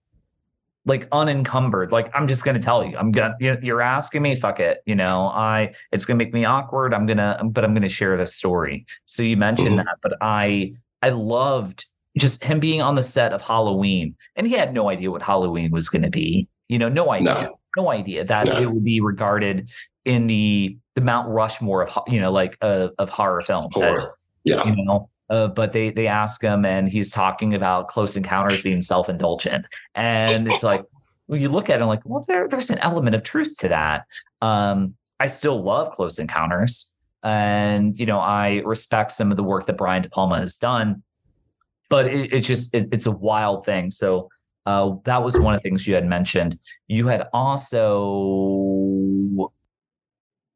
like unencumbered like i'm just gonna tell you i'm gonna you're asking me fuck it you know i it's gonna make me awkward i'm gonna but i'm gonna share this story so you mentioned mm-hmm. that but i i loved just him being on the set of halloween and he had no idea what halloween was gonna be you know no idea no no idea that it would be regarded in the the Mount Rushmore of you know like uh, of horror films. Horror. yeah, you know. Uh, but they they ask him, and he's talking about Close Encounters being self indulgent, and it's like when you look at it, like, well, there there's an element of truth to that. Um, I still love Close Encounters, and you know I respect some of the work that Brian De Palma has done, but it, it's just it, it's a wild thing. So uh, that was one of the things you had mentioned. You had also,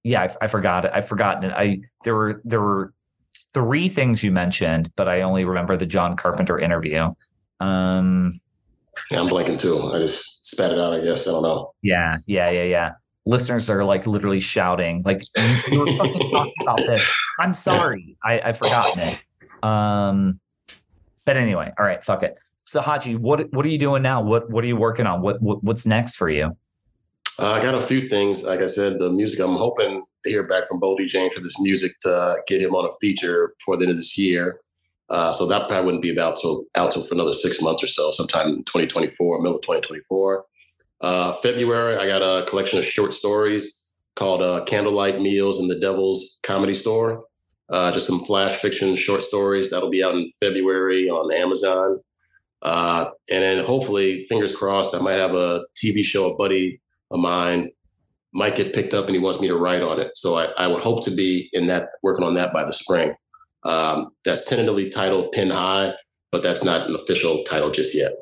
yeah, I, I forgot it. I've forgotten it. I there were there were three things you mentioned, but I only remember the John Carpenter interview. Um, yeah, I'm blanking too. I just spat it out. I guess I don't know. Yeah, yeah, yeah, yeah. Listeners are like literally shouting, like you were fucking talking about this. I'm sorry. I, I've forgotten it. Um, but anyway, all right, fuck it. So Haji, what what are you doing now? What what are you working on? What, what what's next for you? Uh, I got a few things. Like I said, the music. I'm hoping to hear back from Boldy James for this music to get him on a feature before the end of this year. Uh, so that probably wouldn't be about till out till for another six months or so, sometime in 2024, middle of 2024. Uh, February, I got a collection of short stories called uh, Candlelight Meals in the Devil's Comedy Store. Uh, just some flash fiction short stories that'll be out in February on Amazon. Uh, and then hopefully, fingers crossed, I might have a TV show, a buddy of mine might get picked up and he wants me to write on it. So I, I would hope to be in that, working on that by the spring. Um, that's tentatively titled Pin High, but that's not an official title just yet.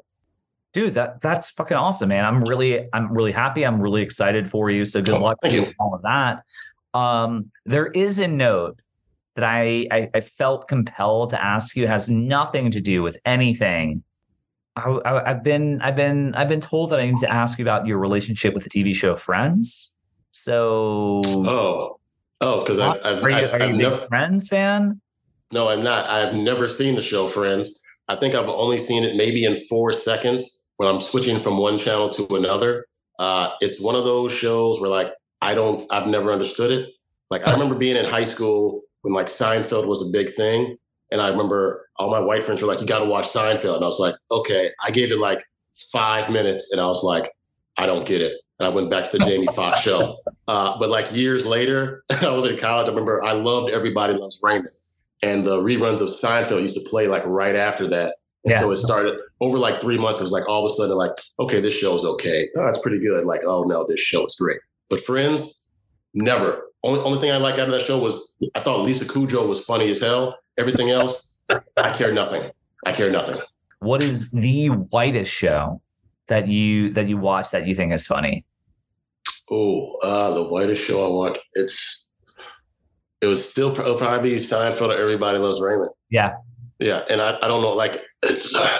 Dude, that that's fucking awesome, man. I'm really, I'm really happy. I'm really excited for you. So good oh, luck with all of that. Um, there is a note that I, I I felt compelled to ask you has nothing to do with anything I, have been I've been I've been told that I need to ask you about your relationship with the TV show Friends. So oh oh because I've, I've, are you, are I've, you never, Friends fan? No, I'm not. I've never seen the show Friends. I think I've only seen it maybe in four seconds when I'm switching from one channel to another. Uh, it's one of those shows where like I don't I've never understood it. Like I remember being in high school when like Seinfeld was a big thing, and I remember all my white friends were like, you got to watch Seinfeld. And I was like, okay. I gave it like five minutes and I was like, I don't get it. And I went back to the Jamie Foxx show. Uh, but like years later, I was in college. I remember I loved Everybody Loves Raymond. And the reruns of Seinfeld used to play like right after that. And yeah. so it started over like three months. It was like all of a sudden, like, okay, this show's okay. Oh, it's pretty good. Like, oh no, this show is great. But Friends, never. Only only thing I liked out of that show was I thought Lisa Kudrow was funny as hell. Everything else, I care nothing. I care nothing. What is the whitest show that you that you watch that you think is funny? Oh, uh, the whitest show I watch. It's it was still it'll probably be Seinfeld or Everybody Loves Raymond. Yeah, yeah, and I, I don't know like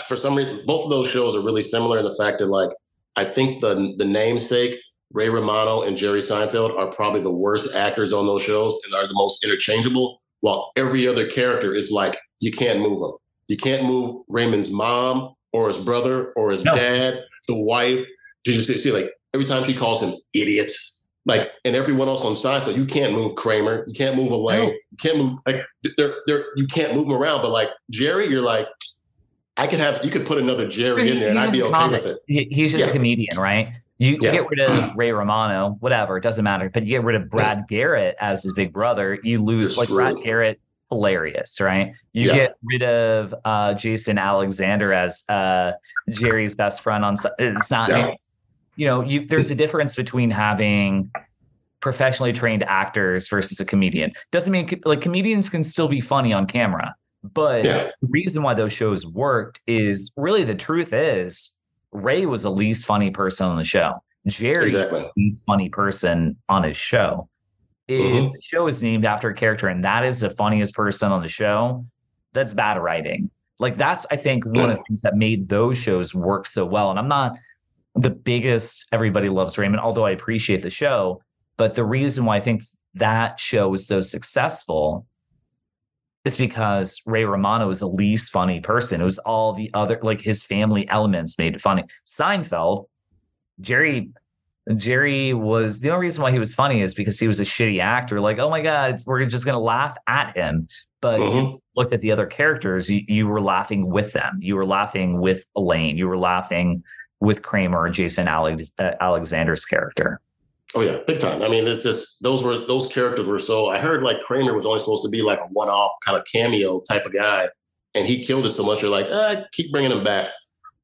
for some reason both of those shows are really similar in the fact that like I think the the namesake Ray Romano and Jerry Seinfeld are probably the worst actors on those shows and are the most interchangeable while every other character is like you can't move them. You can't move Raymond's mom or his brother or his no. dad, the wife. You just see like every time she calls him idiot, like and everyone else on Seinfeld, you can't move Kramer, you can't move Elaine, no. you can't move like they're they're you can't move them around. But like Jerry, you're like, I could have you could put another Jerry in there and I'd be okay with it. He's just yeah. a comedian, right? You, yeah. get rid of Ray Romano, whatever, it doesn't matter. But you get rid of Brad Garrett as his big brother, you lose like true. Brad Garrett, hilarious, right? You yeah. get rid of uh, Jason Alexander as uh, Jerry's best friend on. It's not, yeah. you know, you, there's a difference between having professionally trained actors versus a comedian. Doesn't mean like comedians can still be funny on camera, but the reason why those shows worked is really the truth is Ray was the least funny person on the show. Jerry exactly. the least funny person on his show. If mm-hmm. the show is named after a character and that is the funniest person on the show, that's bad writing. Like that's I think one of the things that made those shows work so well. And I'm not the biggest everybody loves Raymond, although I appreciate the show. But the reason why I think that show was so successful is because Ray Romano is the least funny person. It was all the other, like his family elements made it funny. Seinfeld, Jerry, Jerry was the only reason why he was funny is because he was a shitty actor. Like, oh my God, we're just going to laugh at him. But mm-hmm. you looked at the other characters, you, you were laughing with them. You were laughing with Elaine. You were laughing with Kramer Jason Alex, uh, Alexander's character. Oh yeah, big time. I mean, it's just those were those characters were so. I heard like Kramer was only supposed to be like a one-off kind of cameo type of guy, and he killed it so much. You're like, ah, keep bringing him back.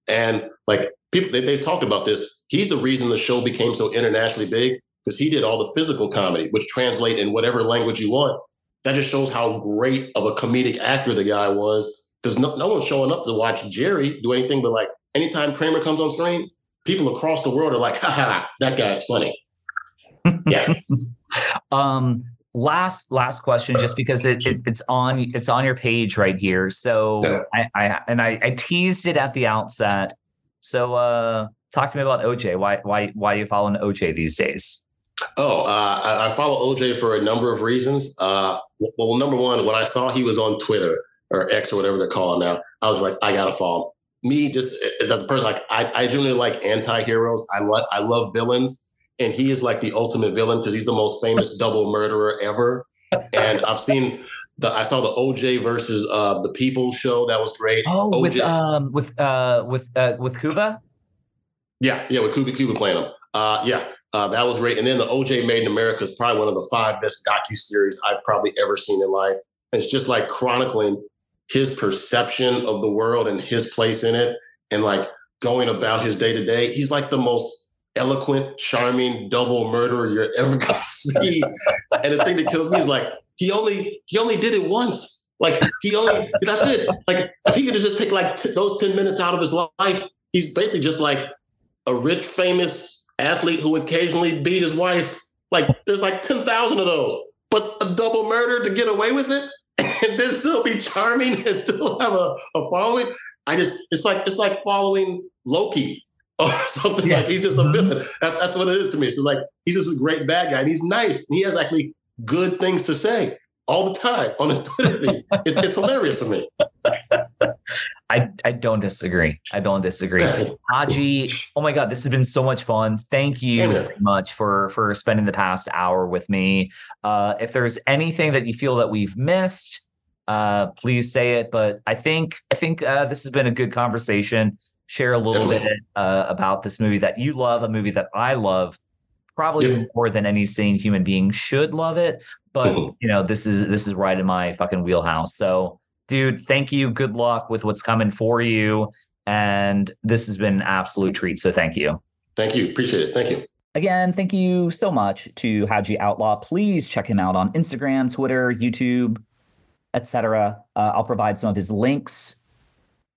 And like people, they, they talked about this. He's the reason the show became so internationally big because he did all the physical comedy, which translate in whatever language you want. That just shows how great of a comedic actor the guy was. Because no, no one's showing up to watch Jerry do anything but like anytime Kramer comes on screen, people across the world are like, ha ha, that guy's funny yeah. um, last last question, just because it, it, it's on it's on your page right here. So yeah. I, I and I, I teased it at the outset. So uh, talk to me about OJ. Why why why are you following OJ these days? Oh, uh, I, I, follow OJ for a number of reasons. Uh, well, number one, when I saw he was on Twitter or X or whatever they're calling now, I was like, I gotta follow. Me, just as a person, like I, I generally like anti-heroes. I love I love villains and he is like the ultimate villain because he's the most famous double murderer ever. And I've seen the I saw the OJ versus uh the People show that was great. Oh, OJ, with um with uh with uh with Cuba. Yeah, yeah, with Cuba Cuba playing him. Uh, yeah, uh, that was great. And then the OJ Made in America is probably one of the five best docu series I've probably ever seen in life. It's just like chronicling his perception of the world and his place in it, and like going about his day to day. He's like the most eloquent, charming double murderer you're ever gonna see. and the thing that kills me is like he only he only did it once. Like he only that's it. Like if he could just take like t- those ten minutes out of his life, he's basically just like a rich, famous athlete who occasionally beat his wife. Like there's like ten thousand of those, but a double murder to get away with it and then still be charming and still have a, a following. I just it's like it's like following Loki or something yeah. like he's just a villain. That, that's what it is to me. So it's like he's just a great bad guy and he's nice and he has actually good things to say all the time on his Twitter feed. it's, it's hilarious to me. I, I don't disagree. I don't disagree. Haji, oh my God, this has been so much fun. Thank you very much for for spending the past hour with me. Uh, if there's anything that you feel that we've missed, uh, please say it. But I think I think uh, this has been a good conversation share a little Definitely. bit uh, about this movie that you love, a movie that I love, probably yeah. more than any sane human being should love it. But mm-hmm. you know, this is this is right in my fucking wheelhouse. So, dude, thank you. Good luck with what's coming for you. And this has been an absolute treat. So thank you. Thank you. Appreciate it. Thank you. Again, thank you so much to Haji Outlaw. Please check him out on Instagram, Twitter, YouTube, etc. Uh, I'll provide some of his links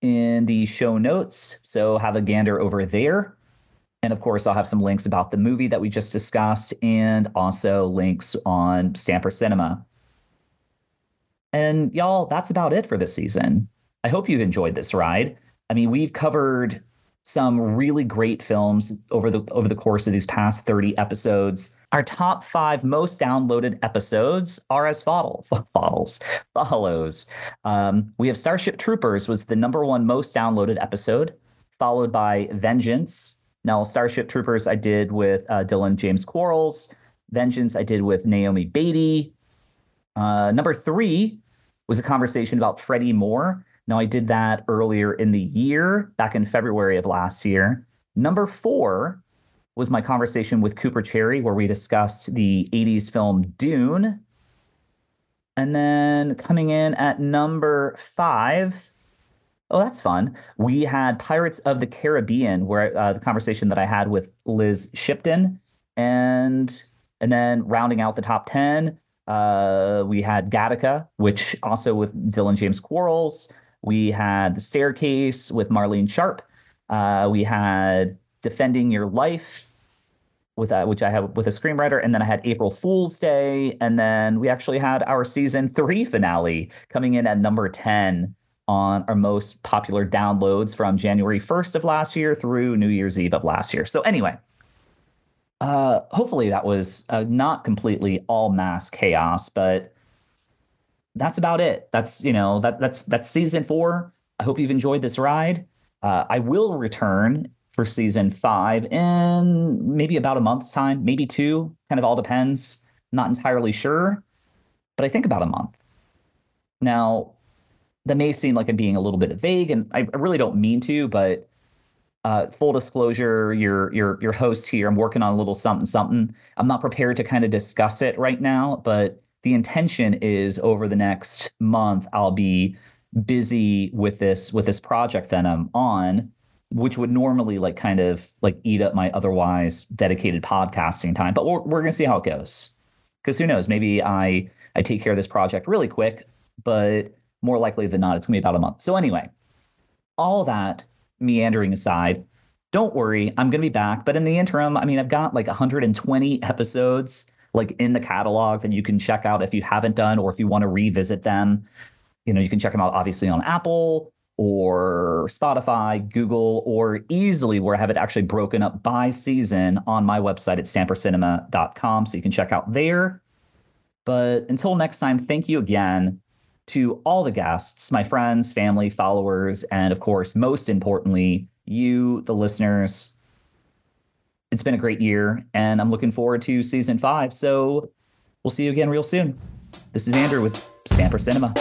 in the show notes. So have a gander over there. And of course, I'll have some links about the movie that we just discussed and also links on Stamper Cinema. And y'all, that's about it for this season. I hope you've enjoyed this ride. I mean, we've covered some really great films over the over the course of these past 30 episodes. Our top five most downloaded episodes are as follow, follows follows. Um, we have Starship Troopers was the number one most downloaded episode, followed by Vengeance. Now, Starship Troopers I did with uh, Dylan James Quarles. Vengeance, I did with Naomi Beatty. Uh, number three was a conversation about Freddie Moore. Now, I did that earlier in the year, back in February of last year. Number four was my conversation with Cooper Cherry, where we discussed the 80s film Dune. And then coming in at number five, oh, that's fun. We had Pirates of the Caribbean, where uh, the conversation that I had with Liz Shipton, and and then rounding out the top ten, uh, we had Gattaca, which also with Dylan James Quarles. We had The Staircase with Marlene Sharp. Uh, we had Defending Your Life with uh, which I have with a screenwriter, and then I had April Fool's Day, and then we actually had our season three finale coming in at number ten on our most popular downloads from January 1st of last year through New Year's Eve of last year. So anyway, uh, hopefully that was uh, not completely all mass chaos, but that's about it. That's you know that that's that's season four. I hope you've enjoyed this ride. Uh, I will return for season five in maybe about a month's time, maybe two. Kind of all depends. Not entirely sure, but I think about a month. Now, that may seem like I'm being a little bit vague, and I, I really don't mean to, but uh, full disclosure, your your your host here. I'm working on a little something something. I'm not prepared to kind of discuss it right now, but the intention is over the next month I'll be busy with this with this project that I'm on, which would normally like kind of like eat up my otherwise dedicated podcasting time. But we're we're gonna see how it goes, because who knows? Maybe I I take care of this project really quick, but more likely than not, it's gonna be about a month. So anyway, all that meandering aside, don't worry, I'm going to be back. But in the interim, I mean, I've got like 120 episodes like in the catalog that you can check out if you haven't done or if you want to revisit them. You know, you can check them out obviously on Apple or Spotify, Google, or easily where I have it actually broken up by season on my website at stampercinema.com. So you can check out there. But until next time, thank you again to all the guests, my friends, family, followers, and of course, most importantly, you, the listeners. It's been a great year, and I'm looking forward to season five. So we'll see you again real soon. This is Andrew with Stamper Cinema.